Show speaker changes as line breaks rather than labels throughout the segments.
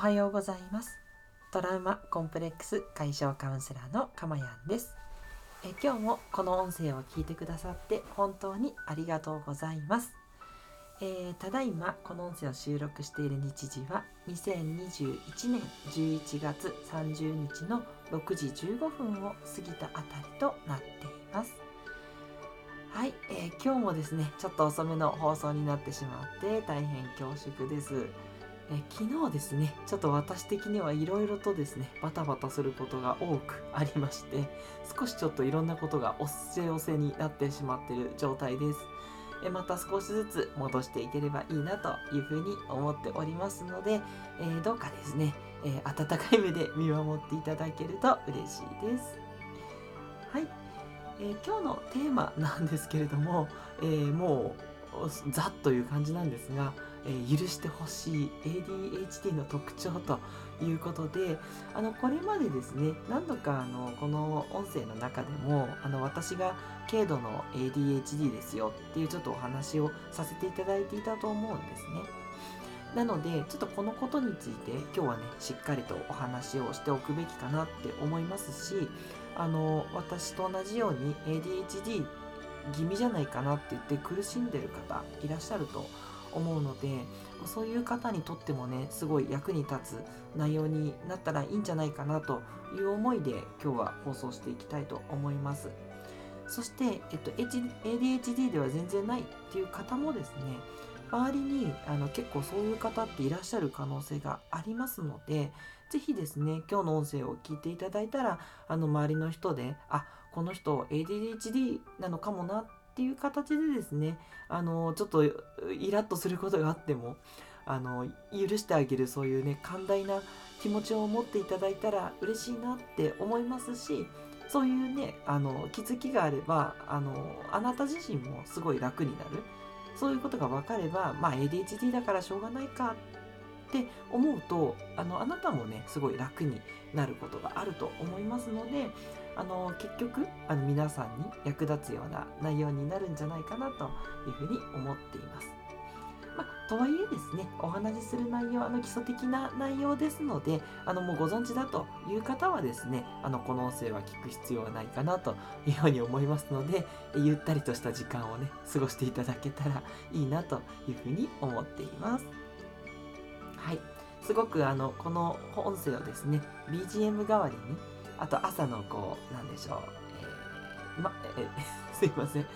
はようございます。トラウマコンプレックス解消カウンセラーのかまやんです。え今日もこの音声を聞いてくださって本当にありがとうございます。えー、ただいまこの音声を収録している日時は2021年11月30日の6時15分を過ぎたあたりとなっています。はい、えー、今日もですねちょっと遅めの放送になってしまって大変恐縮です。え昨日ですねちょっと私的にはいろいろとですねバタバタすることが多くありまして少しちょっといろんなことが押せ押せになってしまってる状態です。えまた少しずつ戻していければいいなというふうに思っておりますので、えー、どうかですね、えー、温かい目で見守っていただけると嬉しいです。はい、えー、今日のテーマなんですけれども、えもうざっという感じなんですがえー、許してほしい ADHD の特徴ということであのこれまでですね何度かあのこの音声の中でもあの私が軽度の ADHD ですよっていうちょっとお話をさせていただいていたと思うんですね。なのでちょっとこのことについて今日はねしっかりとお話をしておくべきかなって思いますしあの私と同じように ADHD 気味じゃないかなって言って苦しんでる方いらっしゃると思うのでそういう方にとってもねすごい役に立つ内容になったらいいんじゃないかなという思いで今日は放送していきたいと思います。そして、えっと、ADHD では全然ないっていう方もですね周りにあの結構そういう方っていらっしゃる可能性がありますので是非ですね今日の音声を聞いていただいたらあの周りの人であこの人 ADHD なのかもなっていう形でですねあのちょっとイラッとすることがあってもあの許してあげるそういうね寛大な気持ちを持っていただいたら嬉しいなって思いますしそういうねあの気づきがあればあのあなた自身もすごい楽になる。そういうことが分かればまあ ADHD だからしょうがないかって思うとあのあなたもねすごい楽になることがあると思いますのであの結局あの皆さんに役立つような内容になるんじゃないかなというふうに思っています。まあ、とはいえですねお話しする内容あの基礎的な内容ですのであのもうご存知だという方はですねあのこの音声は聞く必要はないかなというように思いますのでゆったりとした時間をね過ごしていただけたらいいなというふうに思っています。はいすごくあのこの音声をですね BGM 代わりにあと朝のこうなんでしょう、えー、ま、えー、すいません、え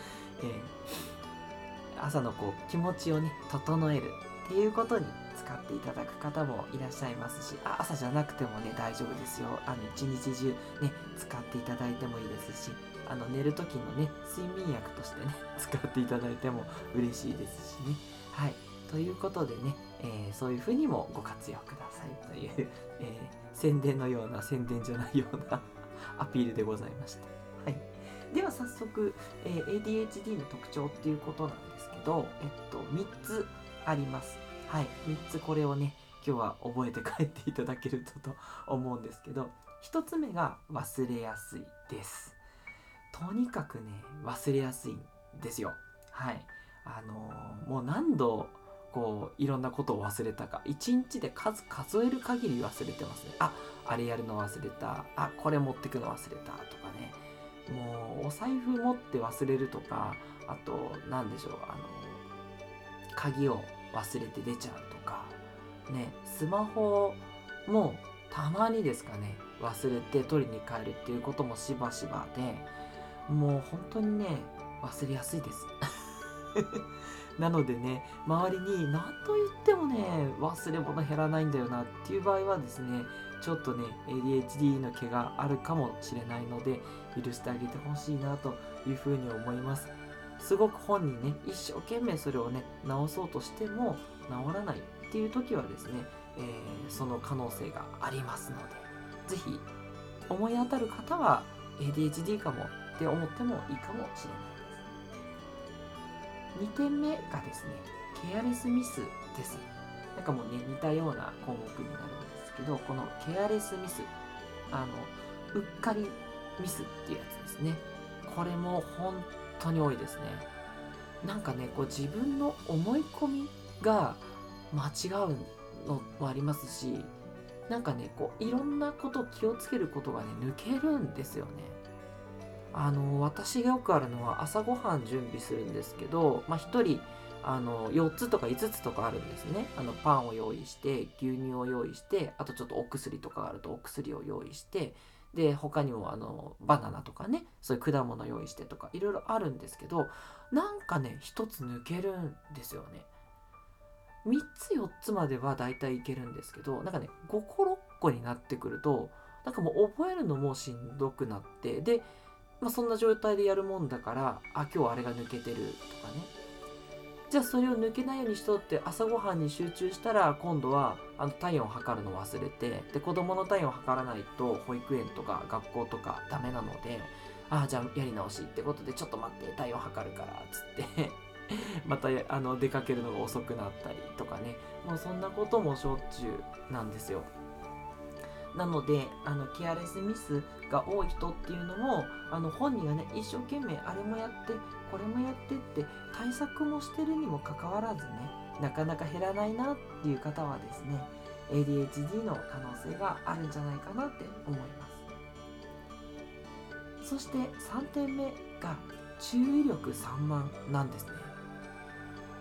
ー、朝のこう気持ちをね整えるっていうことに使っていただく方もいらっしゃいますしあ朝じゃなくてもね大丈夫ですよ。あの一日中ね使っていただいてもいいですしあの寝る時のね睡眠薬としてね使っていただいても嬉しいですしね。はい。ということでね、えー、そういうふうにもご活用くださいという、えー宣伝のような宣伝じゃないような アピールでございました。はい、では早速、えー、ADHD の特徴っていうことなんですけど、えっと、3つあります。はい、3つこれをね、今日は覚えて帰っていただけるとと思うんですけど、1つ目が忘れやすいです。とにかくね、忘れやすいんですよ。はい。あのー、もう何度こういろんなことを忘れたか。1日で数数える限り忘れてますね。ああれやるの忘れた。あこれ持ってくの忘れたとかね。もうお財布持って忘れるとかあと何でしょう。あの鍵を忘れて出ちゃうとか。ねスマホもたまにですかね。忘れて取りに帰るっていうこともしばしばでもう本当にね忘れやすいです。なのでね周りに何と言ってもね忘れ物減らないんだよなっていう場合はですねちょっとね ADHD の毛があるかもしれないので許してあげてほしいなというふうに思います。すごく本人ね一生懸命それをね直そうとしても治らないっていう時はですね、えー、その可能性がありますので是非思い当たる方は ADHD かもって思ってもいいかもしれない。2点目がですねケアレスミスです。なんかもうね似たような項目になるんですけどこのケアレスミスあのうっかりミスっていうやつですね。これも本当に多いですね。なんかねこう自分の思い込みが間違うのもありますしなんかねこういろんなこと気をつけることがね抜けるんですよね。あの私がよくあるのは朝ごはん準備するんですけど、まあ、1人あの4つとか5つとかあるんですね。あのパンを用意して牛乳を用意してあとちょっとお薬とかあるとお薬を用意してで他にもあのバナナとかねそういう果物用意してとかいろいろあるんですけどなんかね1つ抜けるんですよね。3つ4つまではだいたいいけるんですけどなんかね5個6個になってくるとなんかもう覚えるのもしんどくなってで、まあ、そんな状態でやるもんだからあ今日あれが抜けてるとかねじゃあそれを抜けないようにしとって朝ごはんに集中したら今度はあの体温を測るの忘れてで子供の体温を測らないと保育園とか学校とかダメなのでああじゃあやり直しってことでちょっと待って体温測るからっつって またあの出かけるのが遅くなったりとかねもうそんなこともしょっちゅうなんですよ。なのであのケアレスミスが多い人っていうのもあの本人がね一生懸命あれもやってこれもやってって対策もしてるにもかかわらずねなかなか減らないなっていう方はですね ADHD の可能性があるんじゃないかなって思います。そして3点目が注意力散漫なんですね。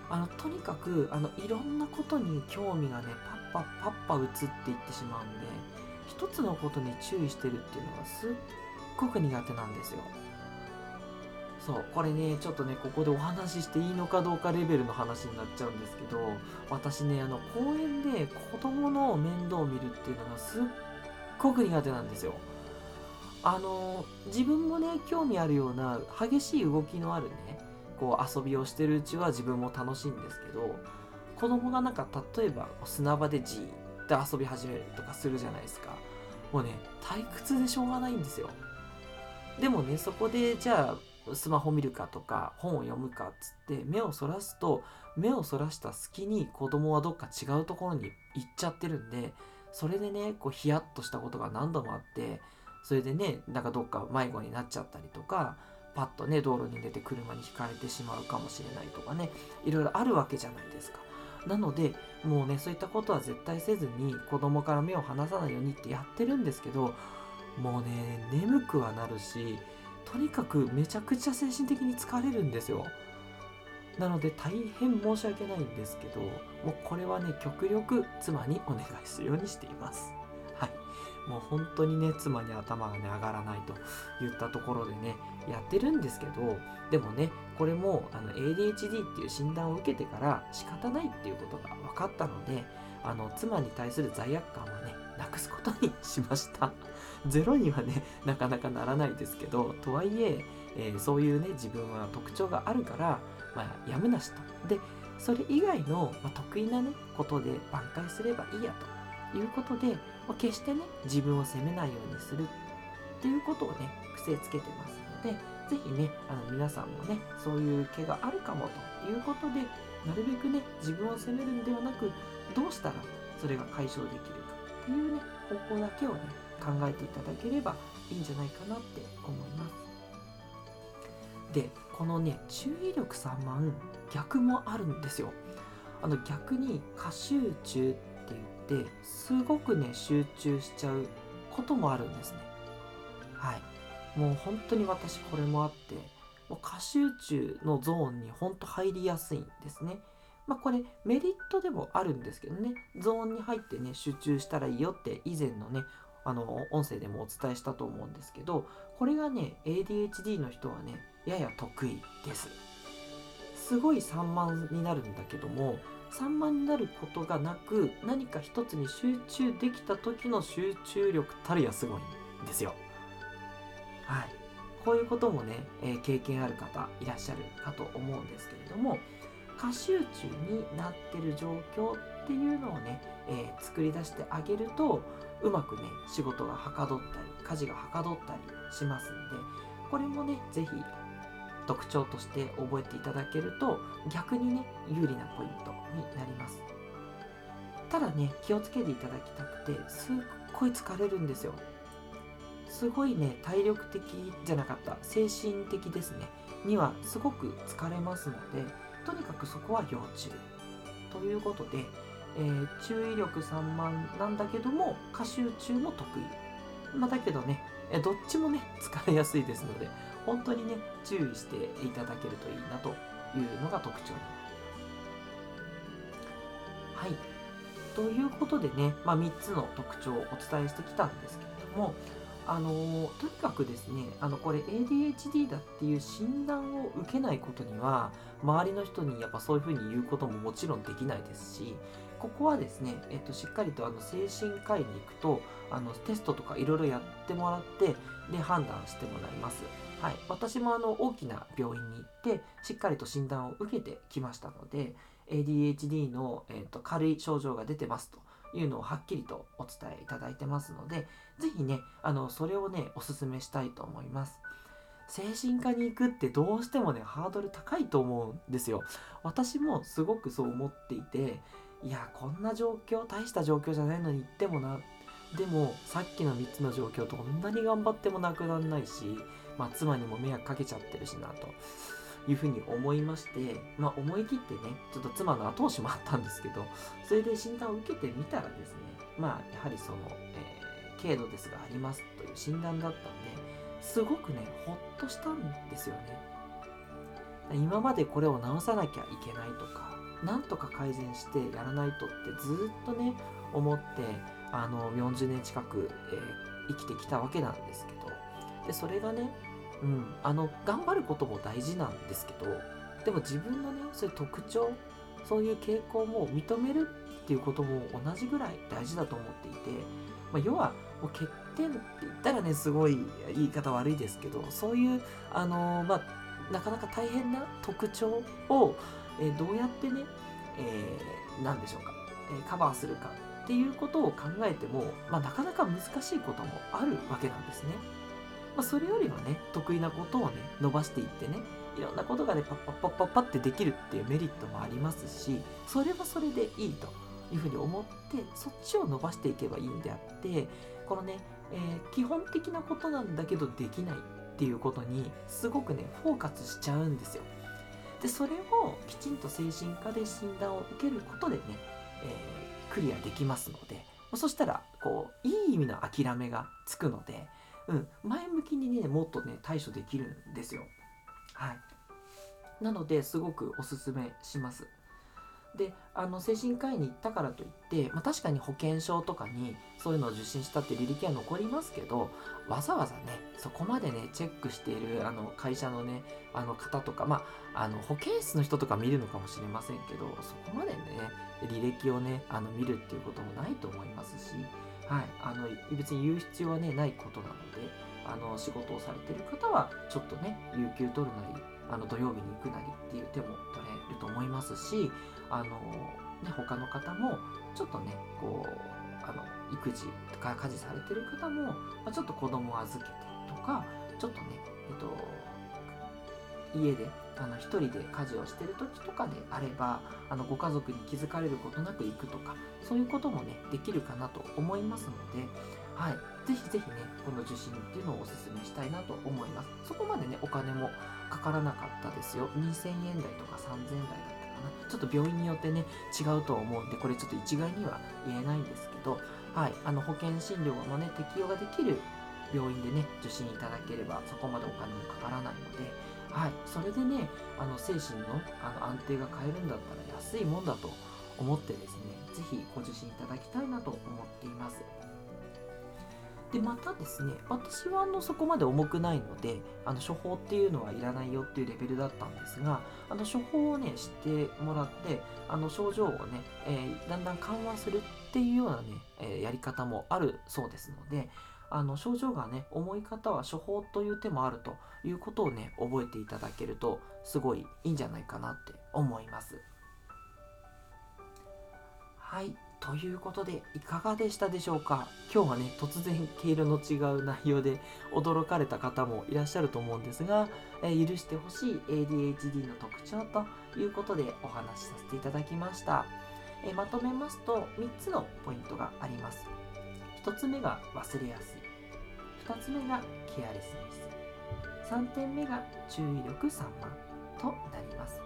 あのとにかくあのいろんなことに興味がねパッパッパッパ移っていってしまうんで一つのことに注意してるっていうのがすっごく苦手なんですよ。そうこれねちょっとねここでお話ししていいのかどうかレベルの話になっちゃうんですけど私ねあの公園で子供の面倒を見るっていうのがすっごく苦手なんですよ。あの自分もね興味あるような激しい動きのあるねこう遊びをしてるうちは自分も楽しいんですけど子供がなんか例えば砂場でじーっと遊び始めるとかするじゃないですかもうね退屈でしょうがないんですよでもねそこでじゃあスマホ見るかとか本を読むかっつって目をそらすと目をそらした隙に子供はどっか違うところに行っちゃってるんでそれでねこうヒヤッとしたことが何度もあってそれでねなんかどっか迷子になっちゃったりとかパッとね道路に出て車にひかれてしまうかもしれないとかねいろいろあるわけじゃないですか。なのでもうねそういったことは絶対せずに子供から目を離さないようにってやってるんですけどもうね眠くはなるしとにかくめちゃくちゃ精神的に疲れるんですよ。なので大変申し訳ないんですけどもうこれはね極力妻にお願いするようにしています。はい。もう本当にね妻に頭がね上がらないといったところでねやってるんですけどでもねこれもあの ADHD っていう診断を受けてから仕方ないっていうことが分かったのであの妻に対する罪悪感はねなくすことにしました。ゼロにはねなかなかならないですけどとはいええー、そういうね自分は特徴があるから、まあ、やむなしと。でそれ以外の、まあ、得意なねことで挽回すればいいやということで、まあ、決してね自分を責めないようにするっていうことをね癖つけてますので是非ねあの皆さんもねそういう毛があるかもということでなるべくね自分を責めるんではなくどうしたらそれが解消できるかっていうね方法だけをね考えていただければいいんじゃないかなって思います。でこのね注意力散漫逆もあるんですよ。あの逆に過集中って言ってすごくね集中しちゃうこともあるんですね。はい。もう本当に私これもあってもう過集中のゾーンに本当入りやすいんですね。まあこれメリットでもあるんですけどね。ゾーンに入ってね集中したらいいよって以前のねあの音声でもお伝えしたと思うんですけどこれがね ADHD の人はねやや得意です。すごい散漫になるんだけども散漫になることがなく何か一つに集中できた時の集中力たるやすごいんですよ。はい。こういうこともね、え、経験ある方いらっしゃるかと思うんですけれども過集中になってる状況っていうのをね、えー、作り出してあげるとうまくね仕事がはかどったり家事がはかどったりしますんでこれもね是非特徴として覚えていただけると逆にね有利なポイントになります。ただね気をつけていただきたくてすっごい疲れるんですよ。すごいね体力的じゃなかった精神的ですねにはすごく疲れますのでとにかくそこは要注意。ということでえー、注意力散漫なんだけども過集中も得意、ま、だけどね、どっちもね使いやすいですので本当にね注意していただけるといいなというのが特徴になります。はい。ということでね、まあ、3つの特徴をお伝えしてきたんですけれどもあのとにかくですねあのこれ ADHD だっていう診断を受けないことには周りの人にやっぱそういうふうに言うことももちろんできないですしここはですね、えっと、しっかりとあの精神科医に行くとあのテストとかいろいろやってもらってで判断してもらいます。はい、私もあの大きな病院に行ってしっかりと診断を受けてきましたので ADHD の、えっと軽い症状が出てますというのをはっきりとお伝えいただいてますので是非ねあのそれをねおすすめしたいと思います。精神科に行くってどうしてもねハードル高いと思うんですよ。私もすごくそう思っていていやこんな状況大した状況じゃないのに行ってもなでもさっきの3つの状況とこんなに頑張ってもなくなんないし、まあ、妻にも迷惑かけちゃってるしなというふうに思いまして、まあ、思い切ってねちょっと妻の後押しもあったんですけどそれで診断を受けてみたらですねまあやはりその、えー、軽度ですがありますという診断だったんですごくねほっとしたんですよね。今までこれを治さなきゃいけないとかなんとか改善してやらないとってずっとね思ってあの40年近く、えー、生きてきたわけなんですけどでそれがね、うん、あの頑張ることも大事なんですけどでも自分のねそういう特徴そういう傾向も認めるっていうことも同じぐらい大事だと思っていて、まあ、要はもう欠点って言ったらねすごい言い方悪いですけどそういうあのー、まあなかなか大変な特徴をえどうやってね、えー、何でしょうか、え、カバーするかっていうことを考えても、まあ、なかなか難しいこともあるわけなんですね。まあ、それよりはね、得意なことをね、伸ばしていってね、いろんなことがね、パッパッパッパッパってできるっていうメリットもありますし、それはそれでいいというふうに思って、そっちを伸ばしていけばいいんであって、このね、えー、基本的なことなんだけどできないっていうことにすごくね、フォーカスしちゃうんですよ。でそれをきちんと精神科で診断を受けることでね、えー、クリアできますのでそしたらこういい意味の諦めがつくので、うん、前向きにねもっとね対処できるんですよ。はい、なのですごくおすすめします。であの精神科医に行ったからといって、まあ、確かに保険証とかにそういうのを受診したって履歴は残りますけどわざわざねそこまでねチェックしているあの会社のねあの方とかまああの保健室の人とか見るのかもしれませんけどそこまでね履歴をねあの見るっていうこともないと思いますし、はい、あの別に言う必要はねないことなのであの仕事をされてる方はちょっとね有給取るなりあの土曜日に行くなりっていう手も取れると思いますしあの、ね、他の方もちょっとねこうあの育児とか家事されてる方も、まあ、ちょっと子供を預けてとかちょっとね、えっと、家であの一人で家事をしてる時とかであればあのご家族に気づかれることなく行くとかそういうこともねできるかなと思いますので、はい、ぜひぜひねこの受診っていうのをおすすめしたいなと思います。そこまでねお金もかからなかったですよ。2000円台とか3000円台だったかな。ちょっと病院によってね違うと思うんでこれちょっと一概には言えないんですけど、はい、あの保険診療のね適用ができる病院でね受診いただければそこまでお金もかからないので、はい、それでねあの精神のあの安定が買えるんだったら安いもんだと思ってですね是非ご受診いただきたいなと思っています。でまたですね私はあのそこまで重くないのであの処方っていうのはいらないよっていうレベルだったんですがあの処方をねしてもらってあの症状をね、えー、だんだん緩和するっていうようなね、えー、やり方もあるそうですのであの症状がね重い方は処方という手もあるということをね覚えていただけるとすごいいいんじゃないかなって思います。はい。ということでいかがでしたでしょうか？今日はね突然毛色の違う内容で驚かれた方もいらっしゃると思うんですが、えー、許してほしい ADHD の特徴ということでお話しさせていただきました、えー、まとめますと3つのポイントがあります。1つ目が忘れやすい。2つ目がケアレスネス。3点目が注意力散漫。となります。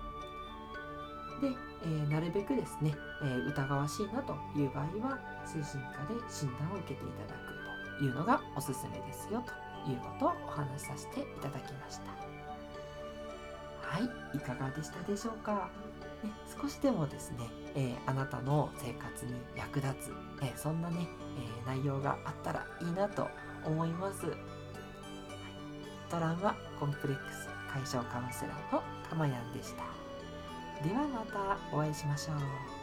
で、えー、なるべくですね、えー、疑わしいなという場合は精神科で診断を受けていただくというのがおすすめですよということをお話しさせていただきました。はいいかがでしたでしょうか、ね、少しでもですね、えー、あなたの生活に役立つ、えそんなね、え内容があったらいいなと思います、はい、トラウマコンプレックス解消カウンセラーのかまやんでした。ではまたお会いしましょう。